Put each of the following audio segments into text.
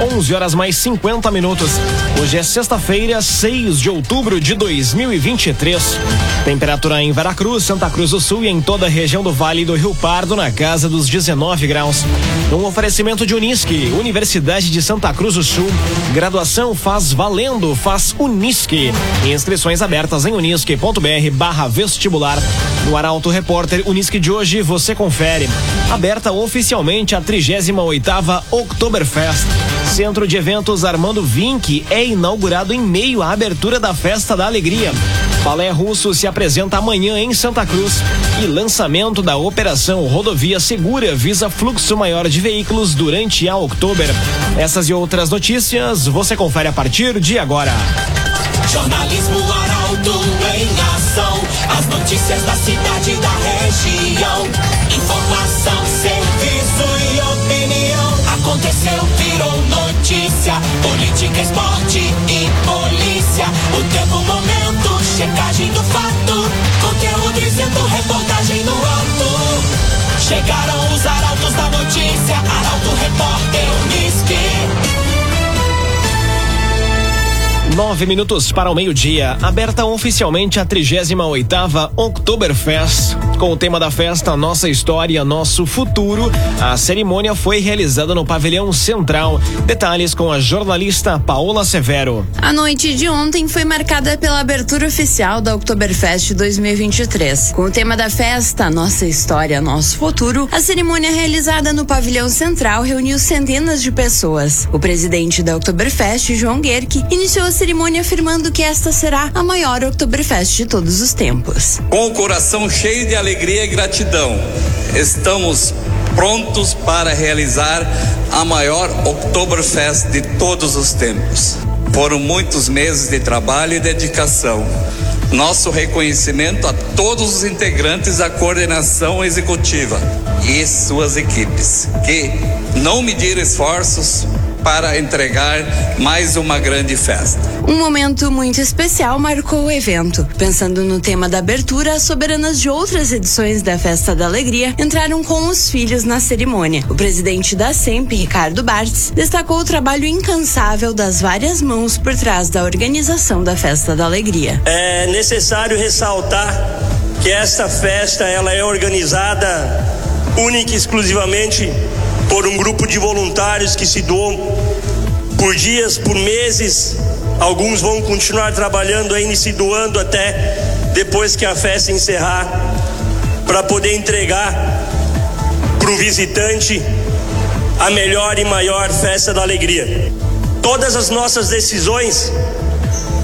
11 horas mais 50 minutos. Hoje é sexta-feira, 6 de outubro de 2023. Temperatura em Veracruz, Santa Cruz do Sul e em toda a região do Vale do Rio Pardo na casa dos 19 graus. Um oferecimento de Unisque, Universidade de Santa Cruz do Sul. Graduação faz valendo, faz Unisque. Inscrições abertas em unisque.br barra vestibular. No Arauto Repórter Unisque de hoje você confere. Aberta oficialmente a 38 oitava Oktoberfest. Centro de Eventos Armando Vink é inaugurado em meio à abertura da Festa da Alegria. Balé Russo se apresenta amanhã em Santa Cruz e lançamento da operação Rodovia Segura visa fluxo maior de veículos durante a Oktober. Essas e outras notícias você confere a partir de agora. Jornalismo Arauto ação. As notícias da cidade da região. Informação, serviço e opinião. Aconteceu, virou notícia. Política, esporte e polícia. O tempo, momento, checagem do fato. Conteúdo dizendo, reportagem no ato. Chegaram os arautos da notícia. Arauto, repórter, Unisque. Nove minutos para o meio-dia. Aberta oficialmente a 38 oitava Oktoberfest. Com o tema da festa Nossa História, Nosso Futuro, a cerimônia foi realizada no pavilhão central. Detalhes com a jornalista Paola Severo. A noite de ontem foi marcada pela abertura oficial da Oktoberfest 2023. Com o tema da festa Nossa História, Nosso Futuro, a cerimônia realizada no pavilhão central reuniu centenas de pessoas. O presidente da Oktoberfest, João Guerque, iniciou a cerimônia afirmando que esta será a maior Oktoberfest de todos os tempos. Com o coração cheio de alegria e gratidão, estamos prontos para realizar a maior Oktoberfest de todos os tempos. Foram muitos meses de trabalho e dedicação. Nosso reconhecimento a todos os integrantes da coordenação executiva e suas equipes, que não mediram esforços para entregar mais uma grande festa. Um momento muito especial marcou o evento. Pensando no tema da abertura, as soberanas de outras edições da Festa da Alegria entraram com os filhos na cerimônia. O presidente da SEMP, Ricardo Bartz, destacou o trabalho incansável das várias mãos por trás da organização da Festa da Alegria. É necessário ressaltar que esta festa ela é organizada única e exclusivamente por um grupo de voluntários que se doam por dias, por meses. Alguns vão continuar trabalhando ainda e se doando até depois que a festa encerrar, para poder entregar para o visitante a melhor e maior festa da alegria. Todas as nossas decisões,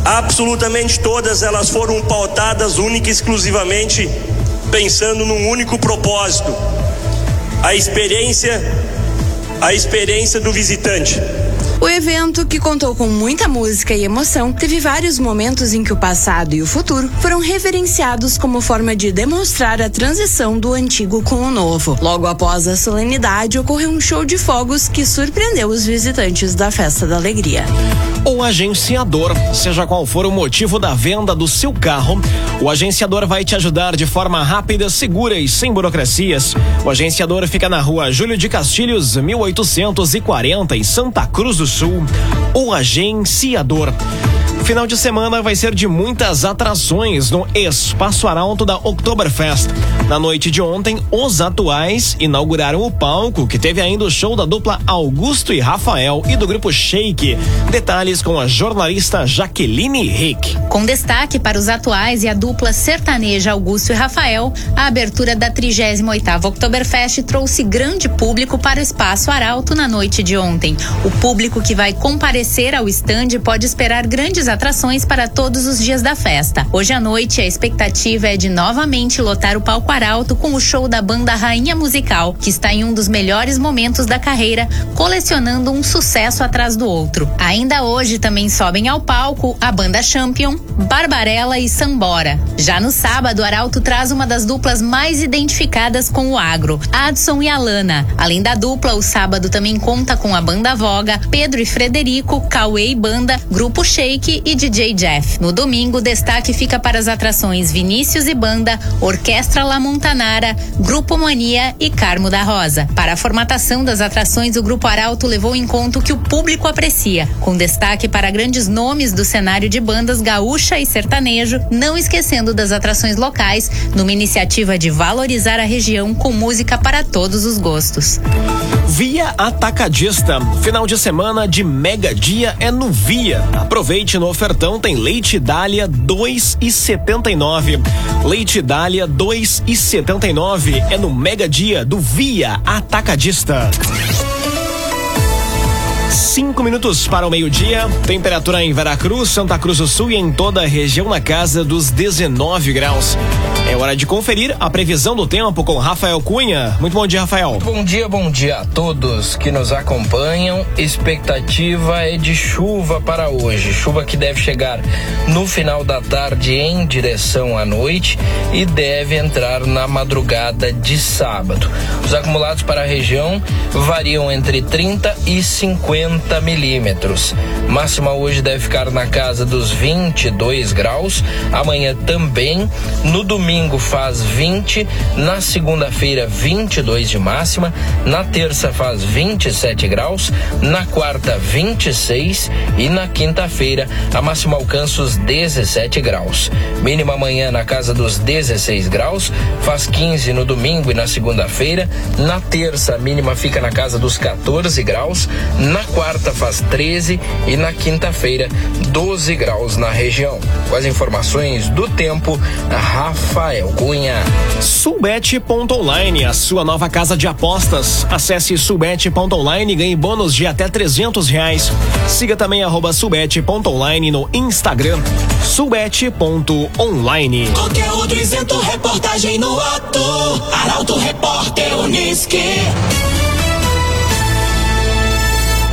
absolutamente todas, elas foram pautadas única e exclusivamente pensando num único propósito: a experiência a experiência do visitante. O evento, que contou com muita música e emoção, teve vários momentos em que o passado e o futuro foram reverenciados como forma de demonstrar a transição do antigo com o novo. Logo após a solenidade, ocorreu um show de fogos que surpreendeu os visitantes da Festa da Alegria. O agenciador, seja qual for o motivo da venda do seu carro, o agenciador vai te ajudar de forma rápida, segura e sem burocracias. O agenciador fica na rua Júlio de Castilhos, 1840, em Santa Cruz do Sul. O agenciador. Final de semana vai ser de muitas atrações no Espaço Arauto da Oktoberfest. Na noite de ontem, os atuais inauguraram o palco, que teve ainda o show da dupla Augusto e Rafael e do grupo Shake. Detalhes com a jornalista Jaqueline Rick. Com destaque para os atuais e a dupla sertaneja Augusto e Rafael, a abertura da 38ª Oktoberfest trouxe grande público para o Espaço Arauto na noite de ontem. O público que vai comparecer ao estande pode esperar grandes atrações para todos os dias da festa. Hoje à noite, a expectativa é de novamente lotar o palco Arauto com o show da banda Rainha Musical, que está em um dos melhores momentos da carreira, colecionando um sucesso atrás do outro. Ainda hoje também sobem ao palco a banda Champion, Barbarella e Sambora. Já no sábado, Arauto traz uma das duplas mais identificadas com o agro, Adson e Alana. Além da dupla, o sábado também conta com a banda Voga, Pedro e Frederico, Cauê e Banda, Grupo Shake e DJ Jeff. No domingo, destaque fica para as atrações Vinícius e Banda, Orquestra La Montanara, Grupo Mania e Carmo da Rosa. Para a formatação das atrações, o Grupo Arauto levou em conta o que o público aprecia, com destaque para grandes nomes do cenário de bandas gaúcha e sertanejo, não esquecendo das atrações locais, numa iniciativa de valorizar a região com música para todos os gostos. Via Atacadista. Final de semana de mega dia é no Via. Aproveite no ofertão, tem leite Dália 2,79. Leite Dália 2,79 é no mega dia do Via Atacadista. Cinco minutos para o meio-dia. Temperatura em Veracruz, Santa Cruz do Sul e em toda a região na casa dos 19 graus. É hora de conferir a previsão do tempo com Rafael Cunha. Muito bom dia, Rafael. Bom dia, bom dia a todos que nos acompanham. Expectativa é de chuva para hoje. Chuva que deve chegar no final da tarde em direção à noite e deve entrar na madrugada de sábado. Os acumulados para a região variam entre 30 e 50 milímetros. Máxima hoje deve ficar na casa dos 22 graus. Amanhã também. No domingo domingo faz 20, na segunda-feira 22 de máxima, na terça faz 27 graus, na quarta 26 e na quinta-feira a máxima alcança os 17 graus. Mínima amanhã na casa dos 16 graus, faz 15 no domingo e na segunda-feira, na terça a mínima fica na casa dos 14 graus, na quarta faz 13 e na quinta-feira 12 graus na região. Com as informações do tempo, Rafa Rafael Cunha. Sulbet.online, a sua nova casa de apostas. Acesse sulbet.online e ganhe bônus de até trezentos reais. Siga também arroba sulbet.online no Instagram. Sulbet.online. Conteúdo isento, reportagem no ato. Arauto Repórter Uniski.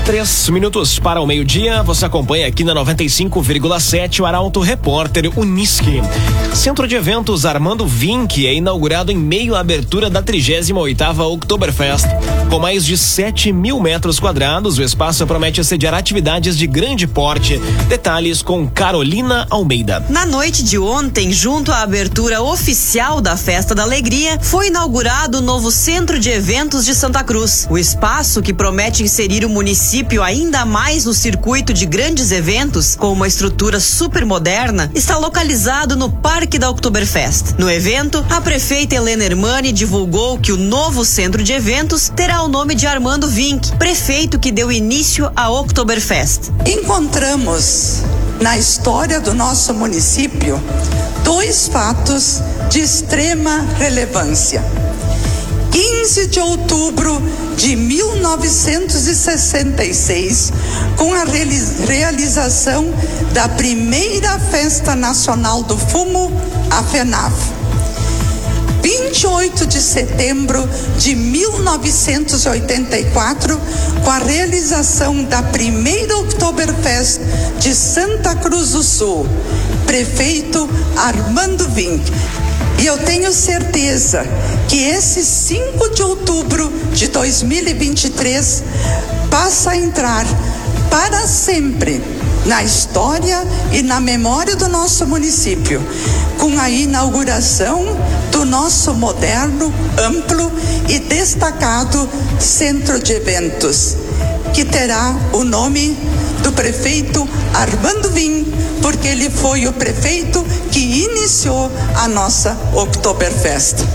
Três minutos para o meio-dia, você acompanha aqui na 95,7 o Arauto Repórter Uniski. Centro de Eventos Armando Vink é inaugurado em meio à abertura da 38ª Oktoberfest. Com mais de 7 mil metros quadrados, o espaço promete sediar atividades de grande porte. Detalhes com Carolina Almeida. Na noite de ontem, junto à abertura oficial da Festa da Alegria, foi inaugurado o novo Centro de Eventos de Santa Cruz. O espaço que promete inserir o município ainda mais no circuito de grandes eventos, com uma estrutura super moderna, está localizado no Parque da Oktoberfest. No evento, a prefeita Helena Hermani divulgou que o novo centro de eventos terá o nome de Armando Vink, prefeito que deu início à Oktoberfest. Encontramos na história do nosso município dois fatos de extrema relevância. 15 de outubro de 1966, com a realização da primeira Festa Nacional do Fumo, a FENAF. 28 de setembro de 1984, com a realização da primeira Oktoberfest de Santa Cruz do Sul, prefeito Armando Vink. E eu tenho certeza que esse 5 de outubro de 2023 passa a entrar para sempre na história e na memória do nosso município, com a inauguração do nosso moderno, amplo e destacado centro de eventos, que terá o nome do prefeito Armando Vim, porque ele foi o prefeito que iniciou a nossa Oktoberfest.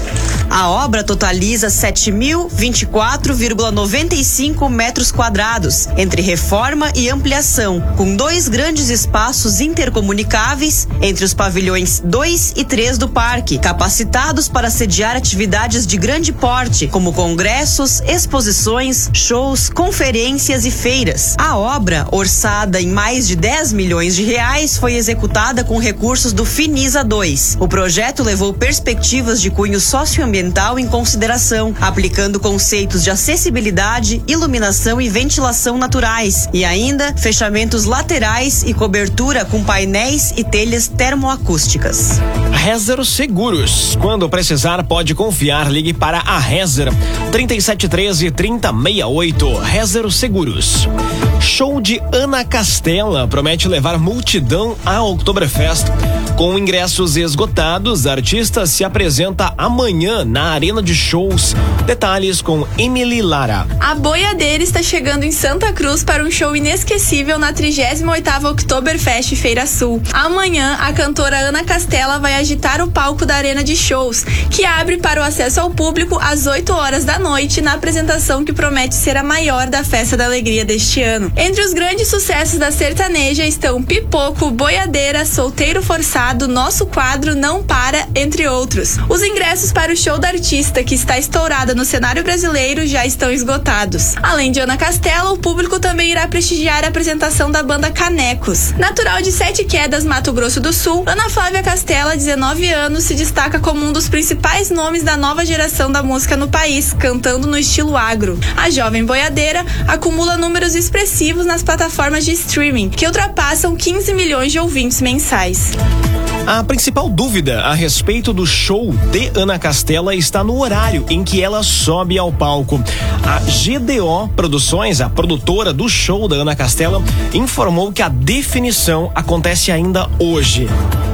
A obra totaliza 7.024,95 metros quadrados, entre reforma e ampliação, com dois grandes espaços intercomunicáveis entre os pavilhões 2 e 3 do parque, capacitados para sediar atividades de grande porte, como congressos, exposições, shows, conferências e feiras. A obra, orçada em mais de 10 milhões de reais, foi executada com recursos do Finisa 2. O projeto levou perspectivas de cunho socioambiental ambiental em consideração, aplicando conceitos de acessibilidade, iluminação e ventilação naturais e ainda fechamentos laterais e cobertura com painéis e telhas termoacústicas. Rezer Seguros. Quando precisar, pode confiar. Ligue para a Rezer 3713 3068. Rezer Seguros. Show de Ana Castela promete levar multidão à Oktoberfest. Com ingressos esgotados, a artista se apresenta amanhã na Arena de Shows. Detalhes com Emily Lara. A boiadeira está chegando em Santa Cruz para um show inesquecível na 38ª Oktoberfest Feira Sul. Amanhã, a cantora Ana Castela vai agitar o palco da Arena de Shows, que abre para o acesso ao público às 8 horas da noite na apresentação que promete ser a maior da Festa da Alegria deste ano. Entre os grandes sucessos da sertaneja estão Pipoco, Boiadeira, Solteiro Forçado, nosso quadro Não Para, entre outros. Os ingressos para o show da artista, que está estourada no cenário brasileiro, já estão esgotados. Além de Ana Castela, o público também irá prestigiar a apresentação da banda Canecos. Natural de Sete Quedas, Mato Grosso do Sul, Ana Flávia Castela, 19 anos, se destaca como um dos principais nomes da nova geração da música no país, cantando no estilo agro. A jovem boiadeira acumula números expressivos nas plataformas de streaming, que ultrapassam 15 milhões de ouvintes mensais. A principal dúvida a respeito do show de Ana Castela está no horário em que ela sobe ao palco. A GDO Produções, a produtora do show da Ana Castela, informou que a definição acontece ainda hoje.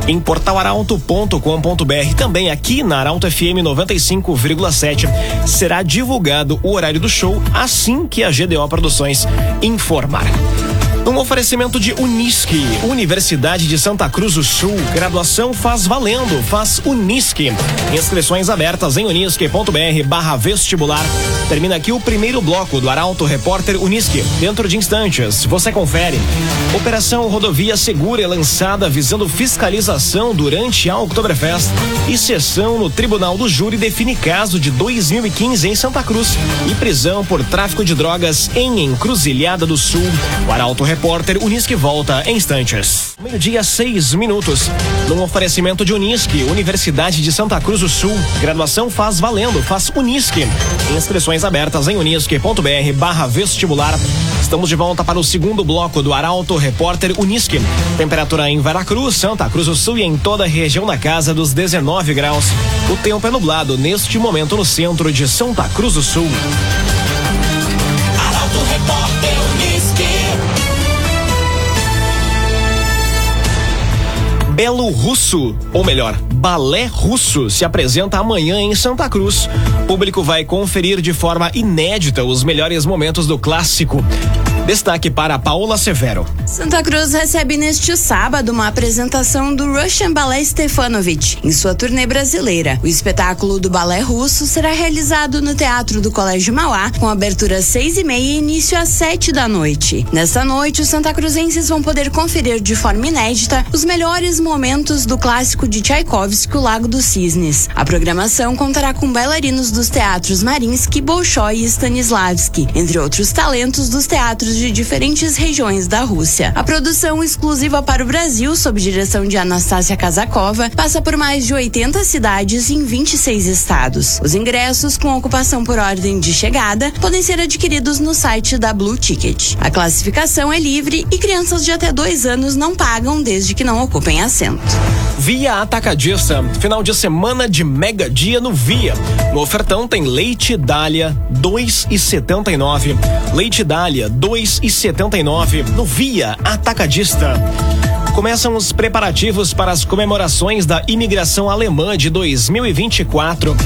Em portalaralto.com.br, também aqui na Arauto FM 95,7, será divulgado o horário do show assim que a GDO Produções informar. Um oferecimento de Unisque, Universidade de Santa Cruz do Sul. Graduação faz valendo, faz Unisque. Inscrições abertas em unisque.br barra vestibular. Termina aqui o primeiro bloco do Arauto Repórter Unisque. Dentro de instantes, você confere. Operação Rodovia Segura é lançada visando fiscalização durante a Oktoberfest. E sessão no Tribunal do Júri define caso de 2015 em Santa Cruz. E prisão por tráfico de drogas em Encruzilhada do Sul. O Arauto Repórter Unisque volta em instantes. Meio-dia, seis minutos. Num oferecimento de Unisque, Universidade de Santa Cruz do Sul. Graduação faz valendo, faz Unisque. Inscrições abertas em unisque.br barra vestibular. Estamos de volta para o segundo bloco do Arauto Repórter Unisque. Temperatura em Veracruz, Santa Cruz do Sul e em toda a região na casa dos 19 graus. O tempo é nublado neste momento no centro de Santa Cruz do Sul. Belo Russo, ou melhor, Balé Russo, se apresenta amanhã em Santa Cruz. O público vai conferir de forma inédita os melhores momentos do clássico. Destaque para Paola Severo. Santa Cruz recebe neste sábado uma apresentação do Russian Ballet Stefanovic em sua turnê brasileira. O espetáculo do balé russo será realizado no Teatro do Colégio Mauá, com abertura às seis e meia e início às sete da noite. Nesta noite, os Santa Cruzenses vão poder conferir de forma inédita os melhores momentos do clássico de Tchaikovsky, O Lago dos Cisnes. A programação contará com bailarinos dos teatros Marinsky, Bolshoi e Stanislavski, entre outros talentos dos teatros de diferentes regiões da Rússia. A produção exclusiva para o Brasil, sob direção de Anastácia Kazakova, passa por mais de 80 cidades em 26 estados. Os ingressos, com ocupação por ordem de chegada, podem ser adquiridos no site da Blue Ticket. A classificação é livre e crianças de até dois anos não pagam desde que não ocupem assento. Via Atacadista, final de semana de mega dia no Via. No ofertão tem leite Dália 2,79. Leite Dália 2,79 no Via Atacadista. Começam os preparativos para as comemorações da imigração alemã de 2024.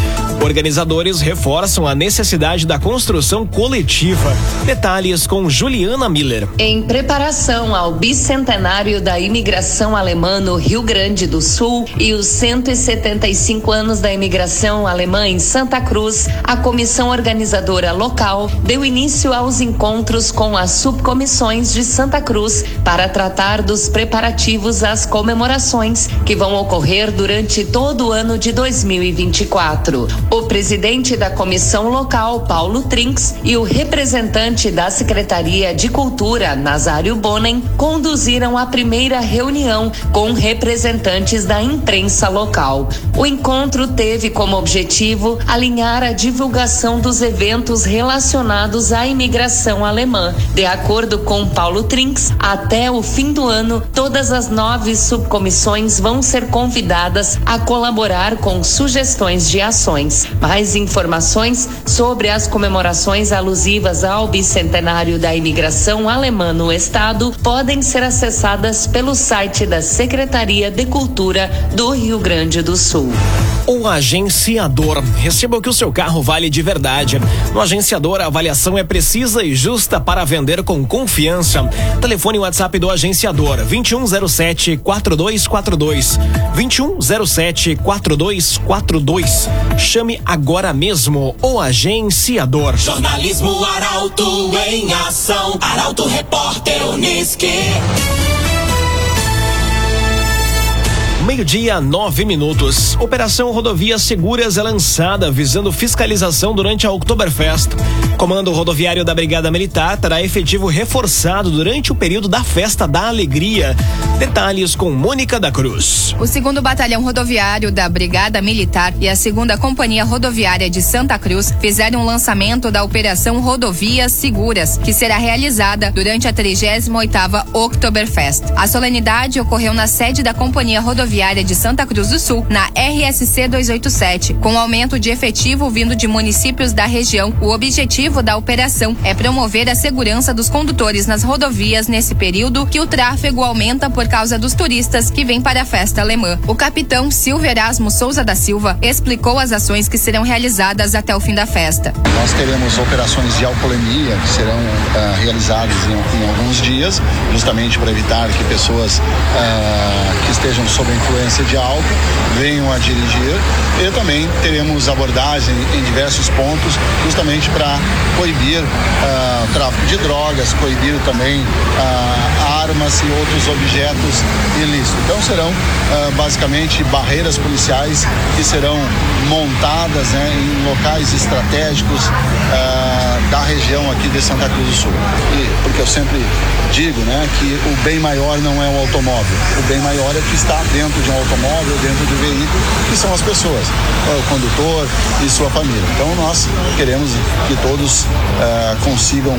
Organizadores reforçam a necessidade da construção coletiva. Detalhes com Juliana Miller. Em preparação ao bicentenário da imigração alemã no Rio Grande do Sul e os 175 anos da imigração alemã em Santa Cruz, a comissão organizadora local deu início aos encontros com as subcomissões de Santa Cruz para tratar dos preparativos relativos às comemorações que vão ocorrer durante todo o ano de 2024. O presidente da comissão local, Paulo Trinks, e o representante da Secretaria de Cultura, Nazário Bonen, conduziram a primeira reunião com representantes da imprensa local. O encontro teve como objetivo alinhar a divulgação dos eventos relacionados à imigração alemã. De acordo com Paulo Trinks, até o fim do ano, todas as nove subcomissões vão ser convidadas a colaborar com sugestões de ações. Mais informações sobre as comemorações alusivas ao bicentenário da imigração alemã no estado podem ser acessadas pelo site da Secretaria de Cultura do Rio Grande do Sul. O agenciador. Receba o que o seu carro vale de verdade. No agenciador, a avaliação é precisa e justa para vender com confiança. Telefone WhatsApp do agenciador 2107 4242. 2107 4242. Chame agora mesmo o agenciador. Jornalismo Arauto em ação. Arauto Repórter Uniski. Meio-dia, nove minutos. Operação Rodovias Seguras é lançada visando fiscalização durante a Oktoberfest. Comando rodoviário da Brigada Militar terá efetivo reforçado durante o período da Festa da Alegria. Detalhes com Mônica da Cruz. O segundo Batalhão Rodoviário da Brigada Militar e a segunda Companhia Rodoviária de Santa Cruz fizeram o lançamento da Operação Rodovias Seguras, que será realizada durante a 38ª Oktoberfest. A solenidade ocorreu na sede da Companhia Rodoviária Rodoviária de Santa Cruz do Sul, na RSC 287. Com aumento de efetivo vindo de municípios da região, o objetivo da operação é promover a segurança dos condutores nas rodovias nesse período que o tráfego aumenta por causa dos turistas que vêm para a festa alemã. O capitão Silvio Erasmo Souza da Silva explicou as ações que serão realizadas até o fim da festa. Nós teremos operações de alcoolemia que serão uh, realizadas em, em, alguns dias, justamente para evitar que pessoas uh, que estejam sob influência de álcool venham a dirigir e também teremos abordagem em diversos pontos justamente para coibir uh, tráfico de drogas, coibir também uh, armas e outros objetos ilícitos. Então serão uh, basicamente barreiras policiais que serão montadas né, em locais estratégicos da região aqui de Santa Cruz do Sul. E, porque eu sempre digo né, que o bem maior não é o automóvel, o bem maior é que está dentro de um automóvel, dentro do veículo, que são as pessoas, o condutor e sua família. Então nós queremos que todos uh, consigam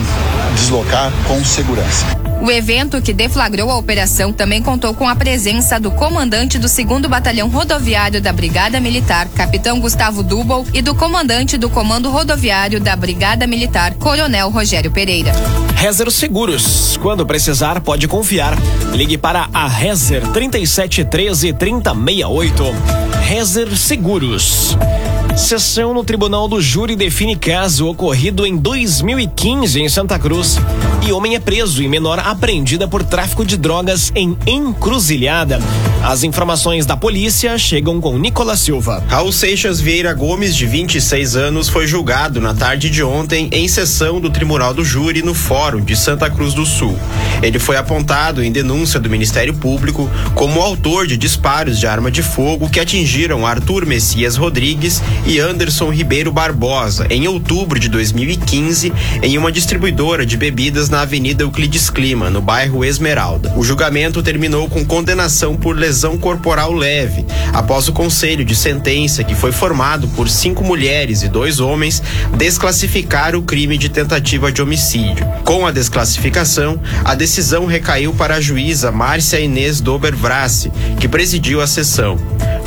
deslocar com segurança. O evento que deflagrou a operação também contou com a presença do comandante do 2 Batalhão Rodoviário da Brigada Militar, capitão Gustavo Dubol, e do comandante do Comando Rodoviário da Brigada Militar, Coronel Rogério Pereira. Rezer Seguros. Quando precisar, pode confiar. Ligue para a Rezer 3713 3068. Rezer Seguros. Sessão no Tribunal do Júri define caso ocorrido em 2015 em Santa Cruz. E homem é preso e menor apreendida por tráfico de drogas em encruzilhada. As informações da polícia chegam com Nicolas Silva. Raul Seixas Vieira Gomes, de 26 anos, foi julgado na tarde de ontem em sessão do Tribunal do Júri no Fórum de Santa Cruz do Sul. Ele foi apontado em denúncia do Ministério Público como autor de disparos de arma de fogo que atingiram Arthur Messias Rodrigues e Anderson Ribeiro Barbosa em outubro de 2015 em uma distribuidora de bebidas na Avenida Euclides Clima, no bairro Esmeralda. O julgamento terminou com condenação por lesão corporal leve, após o conselho de sentença, que foi formado por cinco mulheres e dois homens, desclassificar o crime de tentativa de homicídio. Com a desclassificação, a decisão recaiu para a juíza Márcia Inês Dober Vrassi, que presidiu a sessão.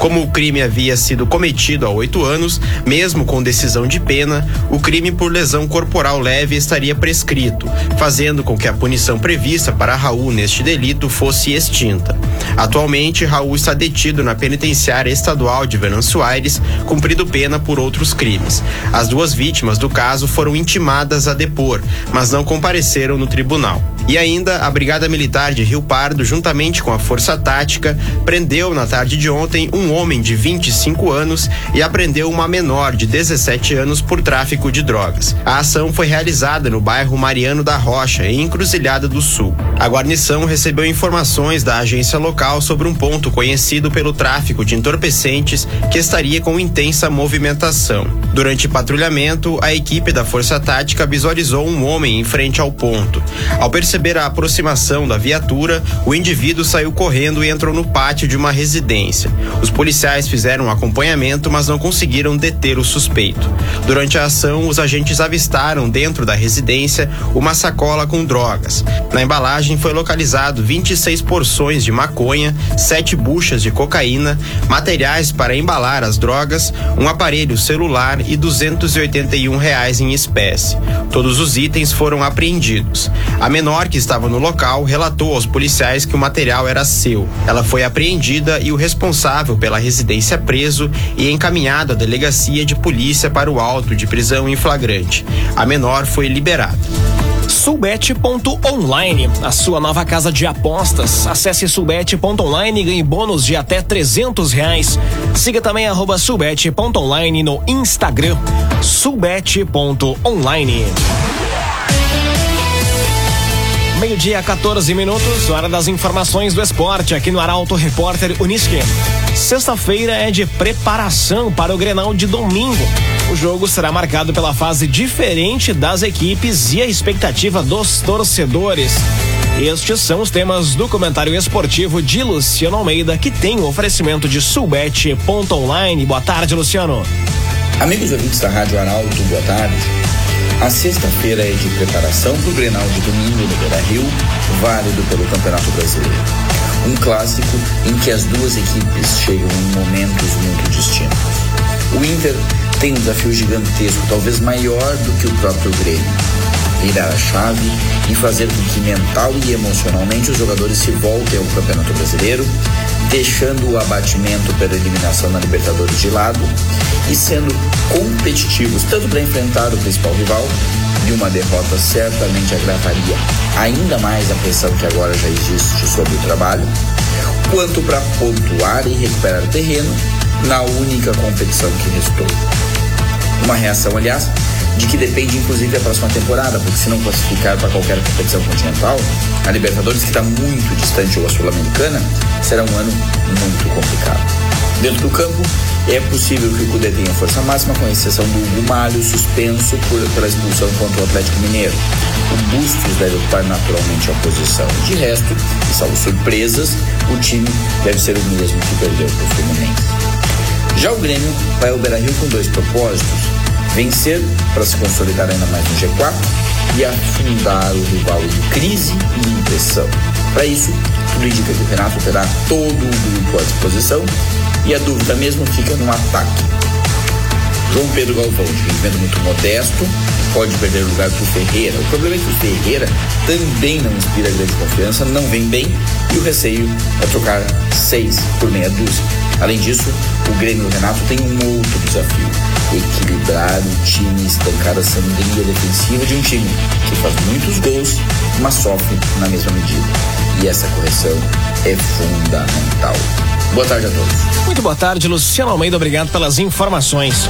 Como o crime havia sido cometido há oito anos, mesmo com decisão de pena, o crime por lesão corporal leve estaria prescrito, fazendo com que a punição prevista para Raul neste delito fosse extinta. Atualmente, Raul está detido na penitenciária estadual de Venâncio Aires, cumprindo pena por outros crimes. As duas vítimas do caso foram intimadas a depor, mas não compareceram no tribunal. E ainda a Brigada Militar de Rio Pardo, juntamente com a Força Tática, prendeu na tarde de ontem um homem de 25 anos e apreendeu uma menor de 17 anos por tráfico de drogas. A ação foi realizada no bairro Mariano da Rocha, em Encruzilhada do Sul. A guarnição recebeu informações da agência local sobre um ponto conhecido pelo tráfico de entorpecentes que estaria com intensa movimentação. Durante patrulhamento, a equipe da Força Tática visualizou um homem em frente ao ponto. Ao perceber a aproximação da viatura, o indivíduo saiu correndo e entrou no pátio de uma residência. Os policiais fizeram um acompanhamento, mas não conseguiram deter o suspeito. Durante a ação, os agentes avistaram dentro da residência uma sacola com drogas. Na embalagem foi localizado 26 porções de maconha, sete buchas de cocaína, materiais para embalar as drogas, um aparelho celular e 281 reais em espécie. Todos os itens foram apreendidos. A menor que estava no local relatou aos policiais que o material era seu. Ela foi apreendida e o responsável pela residência preso e encaminhado à delegacia de polícia para o auto de prisão em flagrante. A menor foi liberada. Sulbet.online, a sua nova casa de apostas. Acesse sulbet.online e ganhe bônus de até 300 reais. Siga também arroba sulbet.online no Instagram. Sulbet.online. Meio-dia, 14 minutos, hora das informações do esporte aqui no Arauto Repórter Unisque. Sexta-feira é de preparação para o Grenal de domingo. O jogo será marcado pela fase diferente das equipes e a expectativa dos torcedores. Estes são os temas do comentário esportivo de Luciano Almeida, que tem o oferecimento de Sulbet.online. Boa tarde, Luciano. Amigos ouvintes da Rádio Arauto, boa tarde. A sexta-feira é de preparação para o Grenal de domingo no Beira-Rio, válido pelo Campeonato Brasileiro. Um clássico em que as duas equipes chegam em momentos muito distintos. O Inter tem um desafio gigantesco, talvez maior do que o próprio Grêmio. Virar a chave e fazer com que mental e emocionalmente os jogadores se voltem ao Campeonato Brasileiro, deixando o abatimento pela eliminação na Libertadores de lado e sendo competitivos tanto para enfrentar o principal rival e uma derrota certamente agravaria ainda mais a pressão que agora já existe sobre o trabalho, quanto para pontuar e recuperar terreno na única competição que restou. Uma reação, aliás, de que depende inclusive a próxima temporada, porque se não classificar para qualquer competição continental, a Libertadores, que está muito distante ou a Sul-Americana, será um ano muito complicado. Dentro do campo, é possível que o Cudê tenha força máxima, com exceção do Hugo Malho, suspenso por, pela expulsão contra o Atlético Mineiro. O Bustos deve ocupar naturalmente a posição. De resto, e salvo surpresas, o time deve ser o mesmo que perdeu para o Fluminense. Já o Grêmio vai ao Beira-Rio com dois propósitos vencer para se consolidar ainda mais no G4 e afundar o rival em crise e em pressão. Para isso, tudo indica que o Renato terá todo o grupo à disposição e a dúvida mesmo fica no ataque. João Pedro Galvão, de rendimento muito modesto, pode perder lugar para o Ferreira. O problema é que o Ferreira também não inspira grande confiança, não vem bem e o receio é trocar seis por meia dúzia. Além disso, o Grêmio Renato tem um outro desafio: equilibrar o time estancar a sangria defensiva de um time que faz muitos gols, mas sofre na mesma medida. E essa correção é fundamental. Boa tarde a todos. Muito boa tarde, Luciano Almeida. Obrigado pelas informações.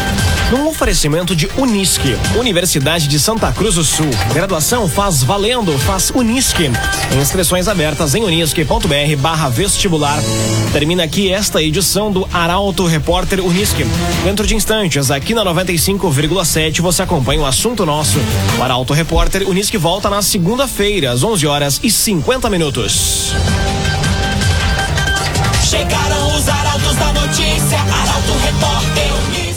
Num oferecimento de Unisque, Universidade de Santa Cruz do Sul. Graduação faz valendo, faz Unisque. Inscrições abertas em unisque.br barra vestibular. Termina aqui esta edição do Arauto Repórter Unisque. Dentro de instantes, aqui na 95,7, você acompanha o assunto nosso. O Arauto Repórter Unisque volta na segunda-feira, às 11 horas e 50 minutos. Chegaram os arautos da notícia, Arauto Repórter Unido.